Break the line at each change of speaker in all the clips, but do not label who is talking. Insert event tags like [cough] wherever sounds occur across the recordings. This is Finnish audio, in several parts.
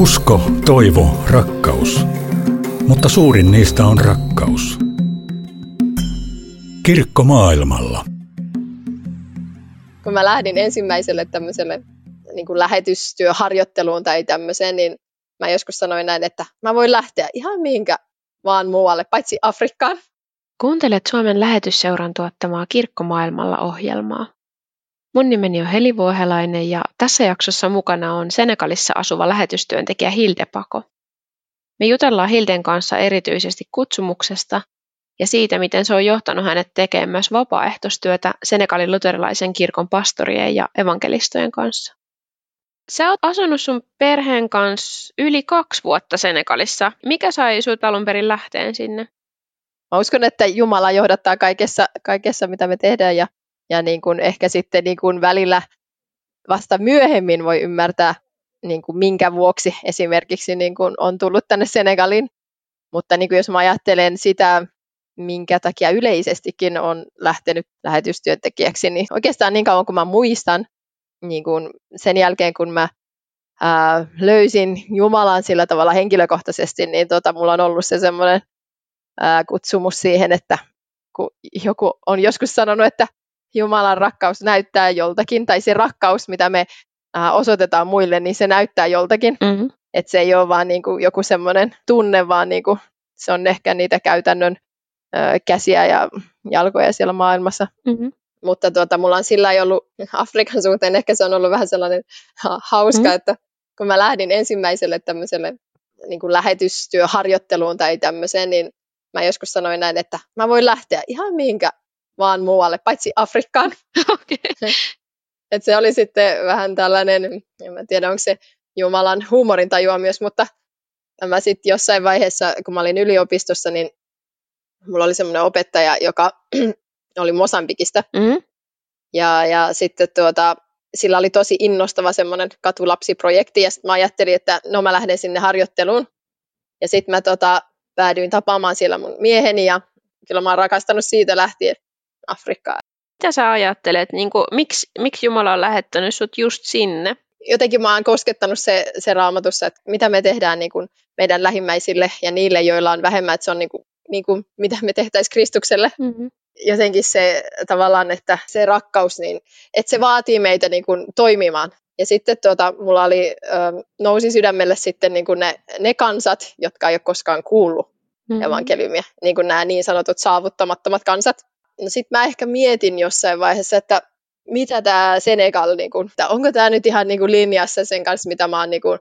Usko, toivo, rakkaus. Mutta suurin niistä on rakkaus. Kirkko maailmalla.
Kun mä lähdin ensimmäiselle tämmöiselle niin kuin lähetystyöharjoitteluun tai tämmöiseen, niin mä joskus sanoin näin, että mä voin lähteä ihan mihinkä vaan muualle, paitsi Afrikkaan.
Kuuntelet Suomen lähetysseuran tuottamaa Kirkkomaailmalla ohjelmaa. Mun nimeni on Heli Vuohelainen ja tässä jaksossa mukana on Senegalissa asuva lähetystyöntekijä Hilde Pako. Me jutellaan Hilden kanssa erityisesti kutsumuksesta ja siitä, miten se on johtanut hänet tekemään myös vapaaehtoistyötä Senegalin luterilaisen kirkon pastorien ja evankelistojen kanssa. Sä oot asunut sun perheen kanssa yli kaksi vuotta Senegalissa. Mikä sai sut alun perin lähteen sinne?
Mä uskon, että Jumala johdattaa kaikessa, kaikessa mitä me tehdään ja, ja niin kuin ehkä sitten niin kuin välillä vasta myöhemmin voi ymmärtää, niin kuin minkä vuoksi esimerkiksi niin kuin on tullut tänne Senegalin. Mutta niin kuin jos mä ajattelen sitä, minkä takia yleisestikin on lähtenyt lähetystyöntekijäksi, niin oikeastaan niin kauan kuin mä muistan, niin kuin sen jälkeen kun mä ää, löysin Jumalan sillä tavalla henkilökohtaisesti, niin tota, mulla on ollut se semmoinen kutsumus siihen, että kun joku on joskus sanonut, että Jumalan rakkaus näyttää joltakin, tai se rakkaus, mitä me ää, osoitetaan muille, niin se näyttää joltakin. Mm-hmm. Että se ei ole vaan niin kuin joku semmoinen tunne, vaan niin kuin se on ehkä niitä käytännön ää, käsiä ja jalkoja siellä maailmassa. Mm-hmm. Mutta tuota, mulla on sillä ei ollut Afrikan suhteen, ehkä se on ollut vähän sellainen hauska, mm-hmm. että kun mä lähdin ensimmäiselle tämmöiselle niin kuin lähetystyöharjoitteluun tai tämmöiseen, niin mä joskus sanoin näin, että mä voin lähteä ihan mihinkä vaan muualle, paitsi Afrikkaan. [laughs] Okay. Et se oli sitten vähän tällainen, en mä tiedä onko se Jumalan huumorintajua myös, mutta mä sitten jossain vaiheessa, kun mä olin yliopistossa, niin mulla oli semmoinen opettaja, joka [clears throat] oli Mosambikista. Mm-hmm. Ja, ja sitten tuota, sillä oli tosi innostava semmoinen katulapsiprojekti, ja sitten mä ajattelin, että no mä lähden sinne harjoitteluun. Ja sitten mä tota, päädyin tapaamaan siellä mun mieheni, ja kyllä mä oon rakastanut siitä lähtien Afrikkaa.
Mitä sä ajattelet, niin kuin, miksi, miksi Jumala on lähettänyt sut just sinne?
Jotenkin mä oon koskettanut se, se raamatussa, että mitä me tehdään niin kuin meidän lähimmäisille ja niille, joilla on vähemmän, että se on niin kuin, niin kuin, mitä me tehtäisiin Kristukselle. Mm-hmm jotenkin se tavallaan, että se rakkaus, niin että se vaatii meitä niin kuin toimimaan. Ja sitten tuota, mulla oli, nousi sydämelle sitten niin kuin ne, ne kansat, jotka ei ole koskaan kuullut mm-hmm. evankeliumia, niin kuin nämä niin sanotut saavuttamattomat kansat. No sitten mä ehkä mietin jossain vaiheessa, että mitä tämä Senegal, niin kuin, onko tämä nyt ihan niin kuin linjassa sen kanssa, mitä mä oon niin kuin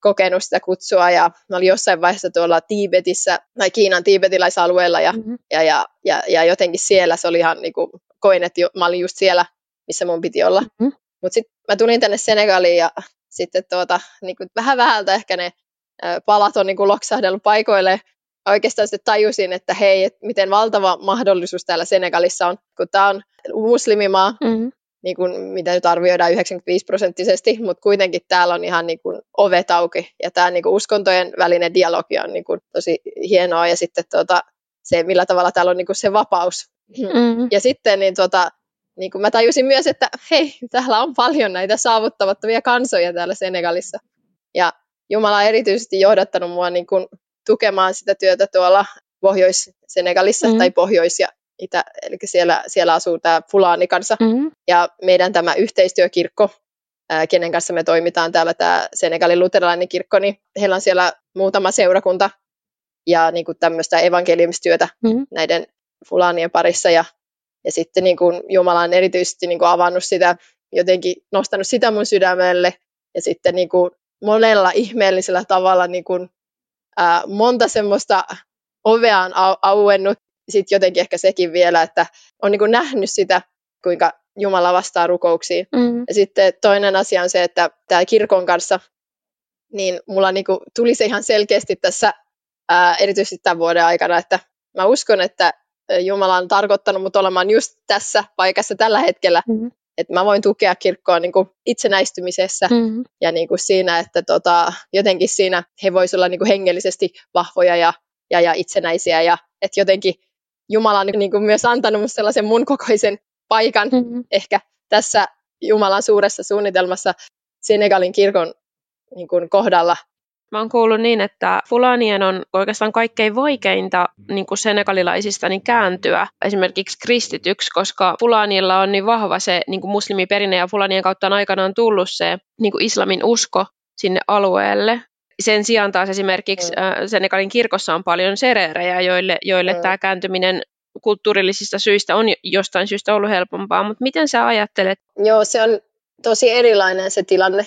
kokenut sitä kutsua ja mä olin jossain vaiheessa tuolla Tiibetissä tai Kiinan tiibetiläisalueella ja, mm-hmm. ja, ja, ja, ja, jotenkin siellä se oli ihan niin kuin, koin, että jo, mä olin just siellä, missä mun piti olla. Mm-hmm. Mutta sitten mä tulin tänne Senegaliin ja sitten tuota, niin kuin vähän vähältä ehkä ne palat on niin kuin loksahdellut paikoille. Oikeastaan sitten tajusin, että hei, et miten valtava mahdollisuus täällä Senegalissa on, kun tämä on muslimimaa, mm-hmm niin kuin, mitä nyt arvioidaan 95 prosenttisesti, mutta kuitenkin täällä on ihan niin kuin ovet auki ja tämä niin kuin uskontojen välinen dialogi on niin kuin tosi hienoa ja sitten tuota, se, millä tavalla täällä on niin kuin se vapaus. Mm-hmm. Ja sitten niin tuota, niin kuin mä tajusin myös, että hei, täällä on paljon näitä saavuttamattomia kansoja täällä Senegalissa. Ja Jumala on erityisesti johdattanut mua niin kuin tukemaan sitä työtä tuolla Pohjois-Senegalissa mm-hmm. tai Pohjois- ja itä, eli siellä, siellä asuu tämä Fulani-kansa. Mm-hmm. Ja meidän tämä yhteistyökirkko, ää, kenen kanssa me toimitaan täällä, tämä Senegalin luterilainen kirkko, niin heillä on siellä muutama seurakunta ja niin kuin tämmöistä evankeliumistyötä mm-hmm. näiden Fulanien parissa. Ja, ja sitten niin kuin Jumala on erityisesti niin kuin avannut sitä, jotenkin nostanut sitä mun sydämelle. Ja sitten niin kuin monella ihmeellisellä tavalla niin kuin, ää, monta semmoista ovea on auennut sitten jotenkin ehkä sekin vielä, että on niin kuin nähnyt sitä, kuinka Jumala vastaa rukouksiin. Mm. Ja sitten toinen asia on se, että tämä kirkon kanssa, niin mulla niin kuin tuli se ihan selkeästi tässä, ää, erityisesti tämän vuoden aikana, että mä uskon, että Jumala on tarkoittanut mut olemaan just tässä paikassa tällä hetkellä, mm. että mä voin tukea kirkkoa niin kuin itsenäistymisessä mm. ja niin kuin siinä, että tota, jotenkin siinä he voisivat olla niin kuin hengellisesti vahvoja ja, ja, ja itsenäisiä ja että jotenkin Jumala on niin kuin myös antanut sellaisen mun kokoisen paikan mm-hmm. ehkä tässä Jumalan suuressa suunnitelmassa Senegalin kirkon niin kuin kohdalla.
Mä oon kuullut niin, että fulanien on oikeastaan kaikkein vaikeinta niin kuin senegalilaisista niin kääntyä esimerkiksi kristityksi, koska fulanilla on niin vahva se niin kuin muslimiperinne ja fulanien kautta on aikanaan tullut se niin kuin islamin usko sinne alueelle. Sen sijaan taas esimerkiksi mm. äh, Senegalin kirkossa on paljon sereerejä, joille, joille mm. tämä kääntyminen kulttuurillisista syistä on jostain syystä ollut helpompaa, mutta miten sä ajattelet?
Joo, se on tosi erilainen se tilanne.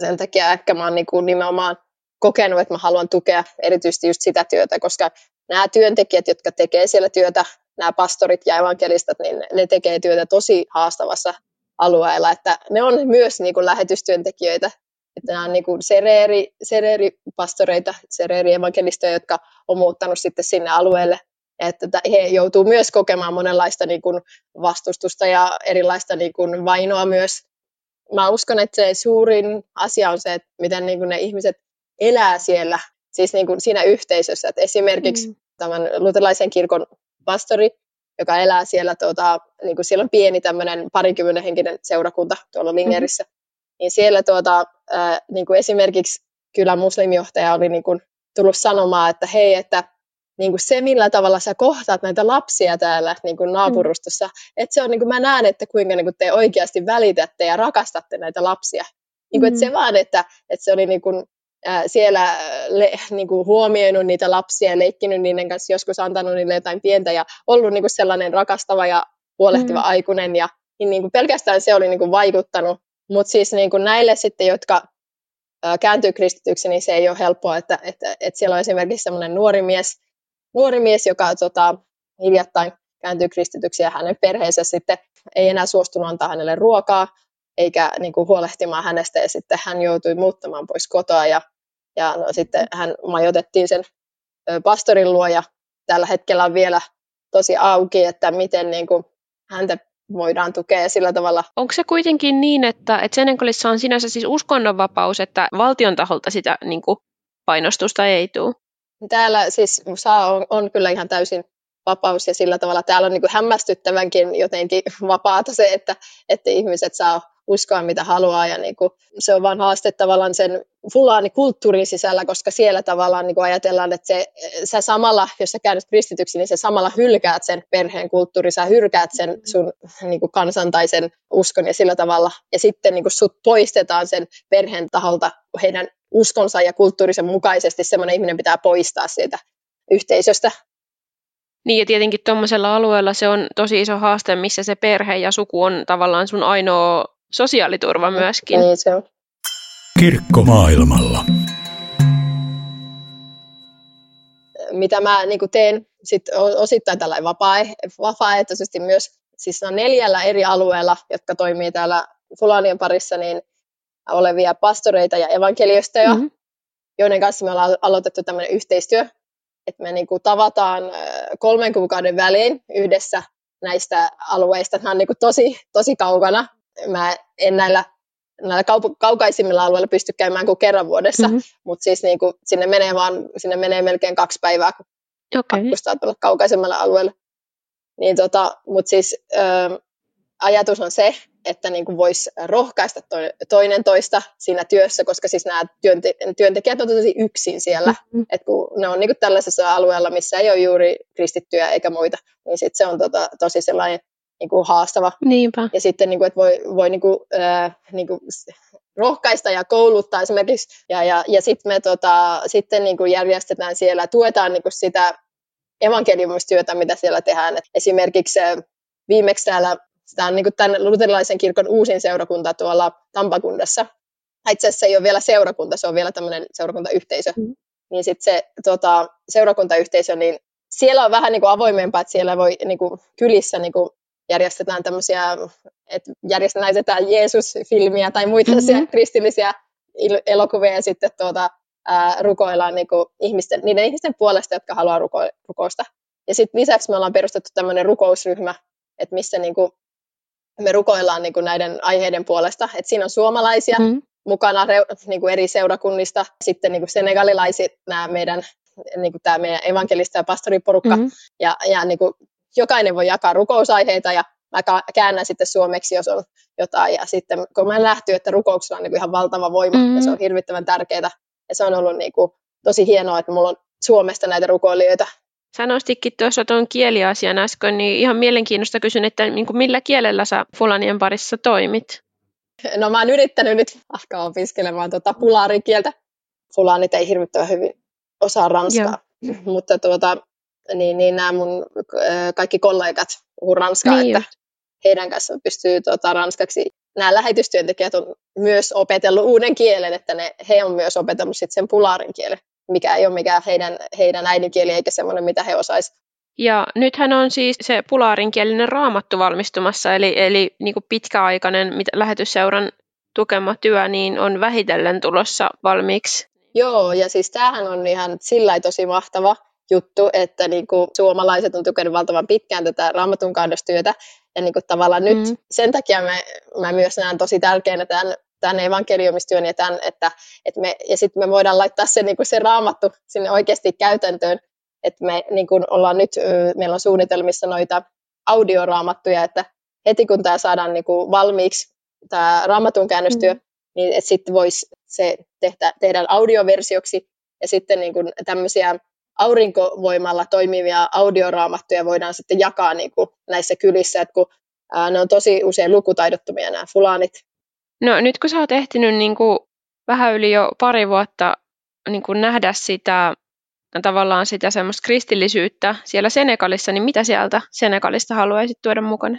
Sen takia ehkä mä oon niin kuin nimenomaan kokenut, että mä haluan tukea erityisesti just sitä työtä, koska nämä työntekijät, jotka tekee siellä työtä, nämä pastorit ja evankelistat, niin ne tekee työtä tosi haastavassa alueella, että ne on myös niin kuin lähetystyöntekijöitä, että nämä on niin kuin sereeri, sereeripastoreita, sereerievankelistoja, jotka on muuttanut sitten sinne alueelle, että he joutuu myös kokemaan monenlaista niin kuin vastustusta ja erilaista niin kuin vainoa myös. Mä uskon, että se suurin asia on se, että miten niin kuin ne ihmiset elää siellä, siis niin kuin siinä yhteisössä. Että esimerkiksi mm. tämän luterilaisen kirkon pastori, joka elää siellä, tuota, niin kuin siellä on pieni tämmöinen parinkymmenen henkinen seurakunta tuolla Lingerissä, mm. niin siellä tuota, äh, niin kuin esimerkiksi kyllä muslimijohtaja oli niin kuin tullut sanomaan, että hei, että niin kuin se, millä tavalla sä kohtaat näitä lapsia täällä niin kuin naapurustossa, mm. että se on, niin kuin mä näen, että kuinka niin kuin te oikeasti välitätte ja rakastatte näitä lapsia. Niin kuin, mm. että se vaan, että, että se oli niin kuin, siellä le, niin kuin huomioinut niitä lapsia ja leikkinyt niiden kanssa, joskus antanut niille jotain pientä ja ollut niin kuin sellainen rakastava ja huolehtiva mm. aikuinen ja niin, niin kuin pelkästään se oli niin kuin vaikuttanut. Mutta siis niin kuin näille sitten, jotka kääntyy kristityksi, niin se ei ole helppoa, että, että, että siellä on esimerkiksi sellainen nuori mies, nuori mies joka tota, hiljattain kääntyy kristityksi ja hänen perheensä sitten ei enää suostunut antaa hänelle ruokaa, eikä niin kuin, huolehtimaan hänestä ja sitten hän joutui muuttamaan pois kotoa ja, ja no, sitten hän majoitettiin sen pastorin luo ja tällä hetkellä on vielä tosi auki, että miten niin kuin, häntä voidaan tukea sillä tavalla.
Onko se kuitenkin niin, että, että Senegalissa on sinänsä siis uskonnonvapaus, että valtion taholta sitä niin kuin, painostusta ei tule?
Täällä siis saa, on, on kyllä ihan täysin vapaus ja sillä tavalla täällä on niin kuin hämmästyttävänkin jotenkin vapaata se, että, että ihmiset saa uskoa mitä haluaa ja niin kuin, se on vaan haaste tavallaan sen kulttuurin sisällä, koska siellä tavallaan niin kuin ajatellaan, että se, sä samalla, jos sä käännyt kristityksi, niin sä samalla hylkäät sen perheen kulttuuri, sä hylkäät sen sun niin kuin kansan tai sen uskon ja sillä tavalla, ja sitten niin kuin sut poistetaan sen perheen taholta heidän uskonsa ja kulttuurisen mukaisesti semmoinen ihminen pitää poistaa siitä yhteisöstä.
Niin ja tietenkin tuommoisella alueella se on tosi iso haaste, missä se perhe ja suku on tavallaan sun ainoa sosiaaliturva myöskin.
Niin se on.
Kirkko maailmalla.
Mitä mä niin teen sit osittain tällä vapaaehtoisesti myös siis on neljällä eri alueella, jotka toimii täällä Fulanien parissa, niin olevia pastoreita ja evankeliostoja, mm-hmm. joiden kanssa me ollaan aloitettu tämmöinen yhteistyö, että me niin kuin tavataan kolmen kuukauden välein yhdessä näistä alueista. Nämä on niin kuin tosi, tosi kaukana. Mä en näillä, näillä kau- kaukaisimmilla alueilla pysty käymään kuin kerran vuodessa, mm-hmm. mutta siis niin kuin sinne, menee vaan, sinne menee melkein kaksi päivää, kun okay. tulla kaukaisemmalle alueelle. Niin tota, mutta siis ö, ajatus on se, että niin voisi rohkaista toinen toista siinä työssä, koska siis nämä työnte- työntekijät on tosi yksin siellä, mm-hmm. että kun ne on niin tällaisessa alueella, missä ei ole juuri kristittyjä eikä muita, niin sit se on tota, tosi sellainen niin kuin haastava.
Niinpä.
Ja sitten, niin kuin, että voi, voi niin kuin, äh, niin kuin rohkaista ja kouluttaa esimerkiksi, ja, ja, ja sitten me tota, sitten niin kuin järjestetään siellä, tuetaan niin kuin sitä evankeliumistyötä, mitä siellä tehdään. Et esimerkiksi viimeksi täällä Tämä on niin tämän luterilaisen kirkon uusin seurakunta tuolla Tampakundassa. Itse asiassa ei ole vielä seurakunta, se on vielä tämmöinen seurakuntayhteisö. Mm. Niin sitten se tota, seurakuntayhteisö, niin siellä on vähän niin kuin avoimempaa, että siellä voi niin kuin kylissä niin kuin järjestetään tämmöisiä, että järjestetään Jeesus-filmiä tai muita mm-hmm. kristillisiä elokuvia ja sitten tuota, ää, rukoillaan niin kuin ihmisten, niiden ihmisten puolesta, jotka haluaa ruko, rukousta. Ja sitten lisäksi me ollaan perustettu tämmöinen rukousryhmä, että missä niin kuin me rukoillaan niin kuin näiden aiheiden puolesta. Et siinä on suomalaisia mm. mukana niin kuin eri seurakunnista, sitten niin kuin senegalilaiset, nämä meidän, niin kuin tämä meidän evankelista ja pastoriporukka, mm. ja, ja niin kuin jokainen voi jakaa rukousaiheita, ja mä käännän sitten suomeksi, jos on jotain, ja sitten kun mä lähty, että rukouksella on niin kuin ihan valtava voima, mm. ja se on hirvittävän tärkeää, Ja se on ollut niin kuin, tosi hienoa, että mulla on Suomesta näitä rukoilijoita.
Sä nostikin tuossa tuon kieliasian äsken, niin ihan mielenkiinnosta kysyn, että niin kuin millä kielellä sä Fulanien parissa toimit?
No mä oon yrittänyt nyt alkaa opiskelemaan tuota pulaarikieltä. Fulanit ei hirvittävän hyvin osaa ranskaa, Joo. [laughs] mutta tuota, niin, niin nämä mun kaikki kollegat puhuu ranskaa, niin että just. heidän kanssa pystyy tuota, ranskaksi. Nämä lähetystyöntekijät on myös opetellut uuden kielen, että ne, he on myös opetellut sit sen pulaarin kielen, mikä ei ole mikään heidän, heidän äidinkieli eikä semmoinen, mitä he osaisivat.
Ja nythän on siis se pulaarinkielinen raamattu valmistumassa, eli, eli niin kuin pitkäaikainen lähetysseuran tukema työ niin on vähitellen tulossa valmiiksi.
Joo, ja siis tämähän on ihan sillä tosi mahtava juttu, että niin kuin suomalaiset on tukenut valtavan pitkään tätä raamatun kaadostyötä, ja niin kuin tavallaan mm. nyt sen takia mä, mä myös näen tosi tärkeänä tämän, tämän evankeliumistyön ja tämän, että, että me, ja sitten me voidaan laittaa se, niin kuin se raamattu sinne oikeasti käytäntöön, että me niin kuin ollaan nyt, meillä on suunnitelmissa noita audioraamattuja, että heti kun tämä saadaan niin kuin valmiiksi, tämä raamatun käännöstyö, mm. niin sitten voisi se tehdä, tehdä audioversioksi, ja sitten niin kuin tämmöisiä aurinkovoimalla toimivia audioraamattuja voidaan sitten jakaa niin kuin näissä kylissä, että kun ää, ne on tosi usein lukutaidottomia nämä fulaanit.
No nyt kun sä oot ehtinyt niin kuin vähän yli jo pari vuotta niin kuin nähdä sitä tavallaan sitä semmoista kristillisyyttä siellä Senegalissa, niin mitä sieltä Senegalista haluaisit tuoda mukana?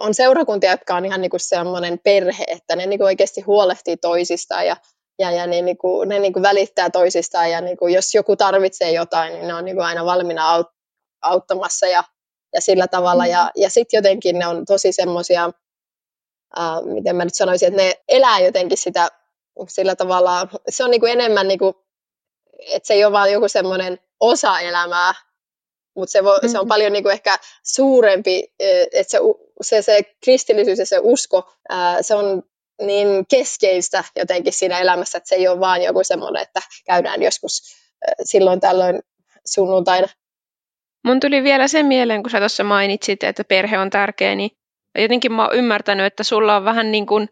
On seurakuntia, jotka on ihan niin kuin semmoinen perhe, että ne niin kuin oikeasti huolehtii toisistaan ja, ja, ja ne, niin kuin, ne niin kuin välittää toisistaan ja niin kuin jos joku tarvitsee jotain, niin ne on niin kuin aina valmiina aut, auttamassa ja, ja sillä tavalla. Ja, ja sitten jotenkin ne on tosi semmoisia, äh, miten mä nyt sanoisin, että ne elää jotenkin sitä sillä tavalla, se on niin kuin enemmän niin kuin että se ei ole vain joku semmoinen osa elämää, mutta se, mm-hmm. se on mm-hmm. paljon niin kuin ehkä suurempi, että se, se, se kristillisyys ja se usko, se on niin keskeistä jotenkin siinä elämässä, että se ei ole vain joku semmoinen, että käydään joskus silloin tällöin sunnuntaina.
Mun tuli vielä se mieleen, kun sä tuossa mainitsit, että perhe on tärkeä, niin jotenkin mä oon ymmärtänyt, että sulla on vähän niin kuin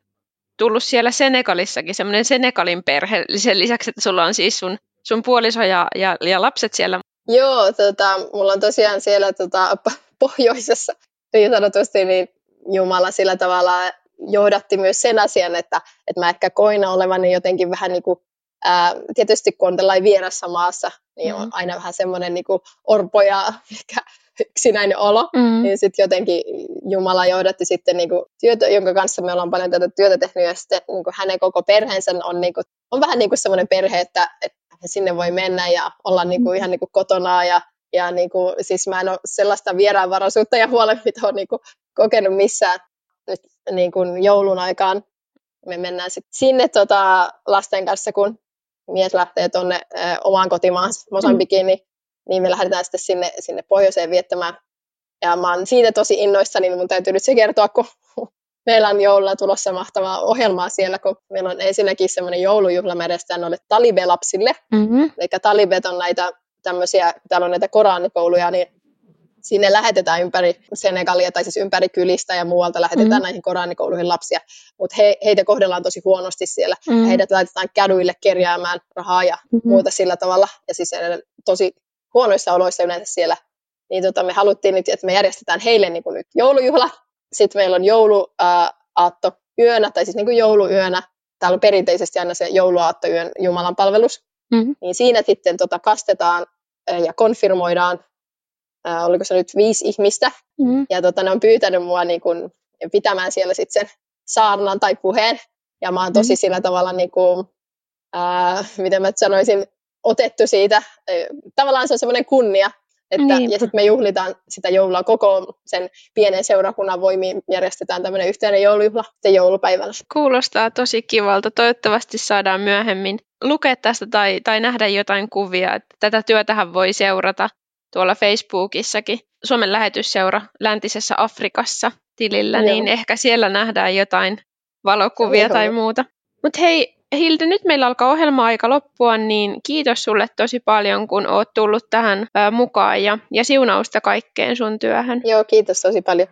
tullut siellä Senegalissakin semmoinen Senegalin perhe, sen lisäksi, että sulla on siis sun sun puoliso ja, ja, ja lapset siellä?
Joo, tota, mulla on tosiaan siellä tota, [laughs] pohjoisessa niin sanotusti niin Jumala sillä tavalla johdatti myös sen asian, että, että mä ehkä koin olevani jotenkin vähän niin kuin, ää, tietysti kun on tällainen vierassa maassa, niin on mm. aina vähän semmoinen niin kuin orpo ja ehkä yksinäinen olo, mm. niin sitten jotenkin Jumala johdatti sitten niin kuin työtä, jonka kanssa me ollaan paljon tätä työtä tehnyt, ja sitten niin kuin hänen koko perheensä on, niin kuin, on vähän niin kuin semmoinen perhe, että, että sinne voi mennä ja olla niin kuin, ihan niin kuin kotona ja, ja niin kuin, siis mä en ole sellaista vieraanvaraisuutta ja huolenpitoa niin kuin, kokenut missään niin kuin joulun aikaan. Me mennään sitten sinne tota, lasten kanssa, kun mies lähtee tuonne omaan kotimaan Mosambikiin, niin, niin me lähdetään sitten sinne, sinne pohjoiseen viettämään. Ja mä oon siitä tosi innoissani, niin mun täytyy nyt se kertoa, kun [laughs] meillä on joululla tulossa mahtavaa ohjelmaa siellä, kun meillä on ensinnäkin semmoinen joulujuhla järjestetään noille talibelapsille. Mm-hmm. Eli talibet on näitä tämmöisiä, täällä on näitä koranikouluja, niin sinne lähetetään ympäri Senegalia tai siis ympäri kylistä ja muualta lähetetään mm-hmm. näihin koranikouluihin lapsia, mutta he, heitä kohdellaan tosi huonosti siellä. Mm-hmm. Heidät laitetaan käduille kerjäämään rahaa ja mm-hmm. muuta sillä tavalla, ja siis tosi huonoissa oloissa yleensä siellä. Niin tota, me haluttiin nyt, että me järjestetään heille niin kuin nyt joulujuhla, sitten meillä on jouluaatto yönä, tai siis niin kuin jouluyönä. Täällä on perinteisesti aina se jouluaattoyön Jumalan palvelus. Mm-hmm. Niin siinä sitten tota kastetaan ja konfirmoidaan, äh, oliko se nyt viisi ihmistä. Mm-hmm. Ja tota, ne on pyytänyt mua niin kun, pitämään siellä sitten sen saarnan tai puheen. Ja mä oon tosi mm-hmm. sillä tavalla, niin kuin, äh, miten mä sanoisin, otettu siitä. Tavallaan se on semmoinen kunnia, että, ja sitten me juhlitaan sitä joulua koko sen pienen seurakunnan voimiin, järjestetään tämmöinen yhteinen joulujuhla sitten joulupäivällä.
Kuulostaa tosi kivalta. Toivottavasti saadaan myöhemmin lukea tästä tai, tai nähdä jotain kuvia. Että tätä työtähän voi seurata tuolla Facebookissakin. Suomen lähetysseura Läntisessä Afrikassa tilillä, niin Joo. niin ehkä siellä nähdään jotain valokuvia Joo. tai muuta. Mutta hei, Hilde, nyt meillä alkaa ohjelma-aika loppua, niin kiitos sulle tosi paljon, kun oot tullut tähän mukaan ja, ja siunausta kaikkeen sun työhön.
Joo, kiitos tosi paljon.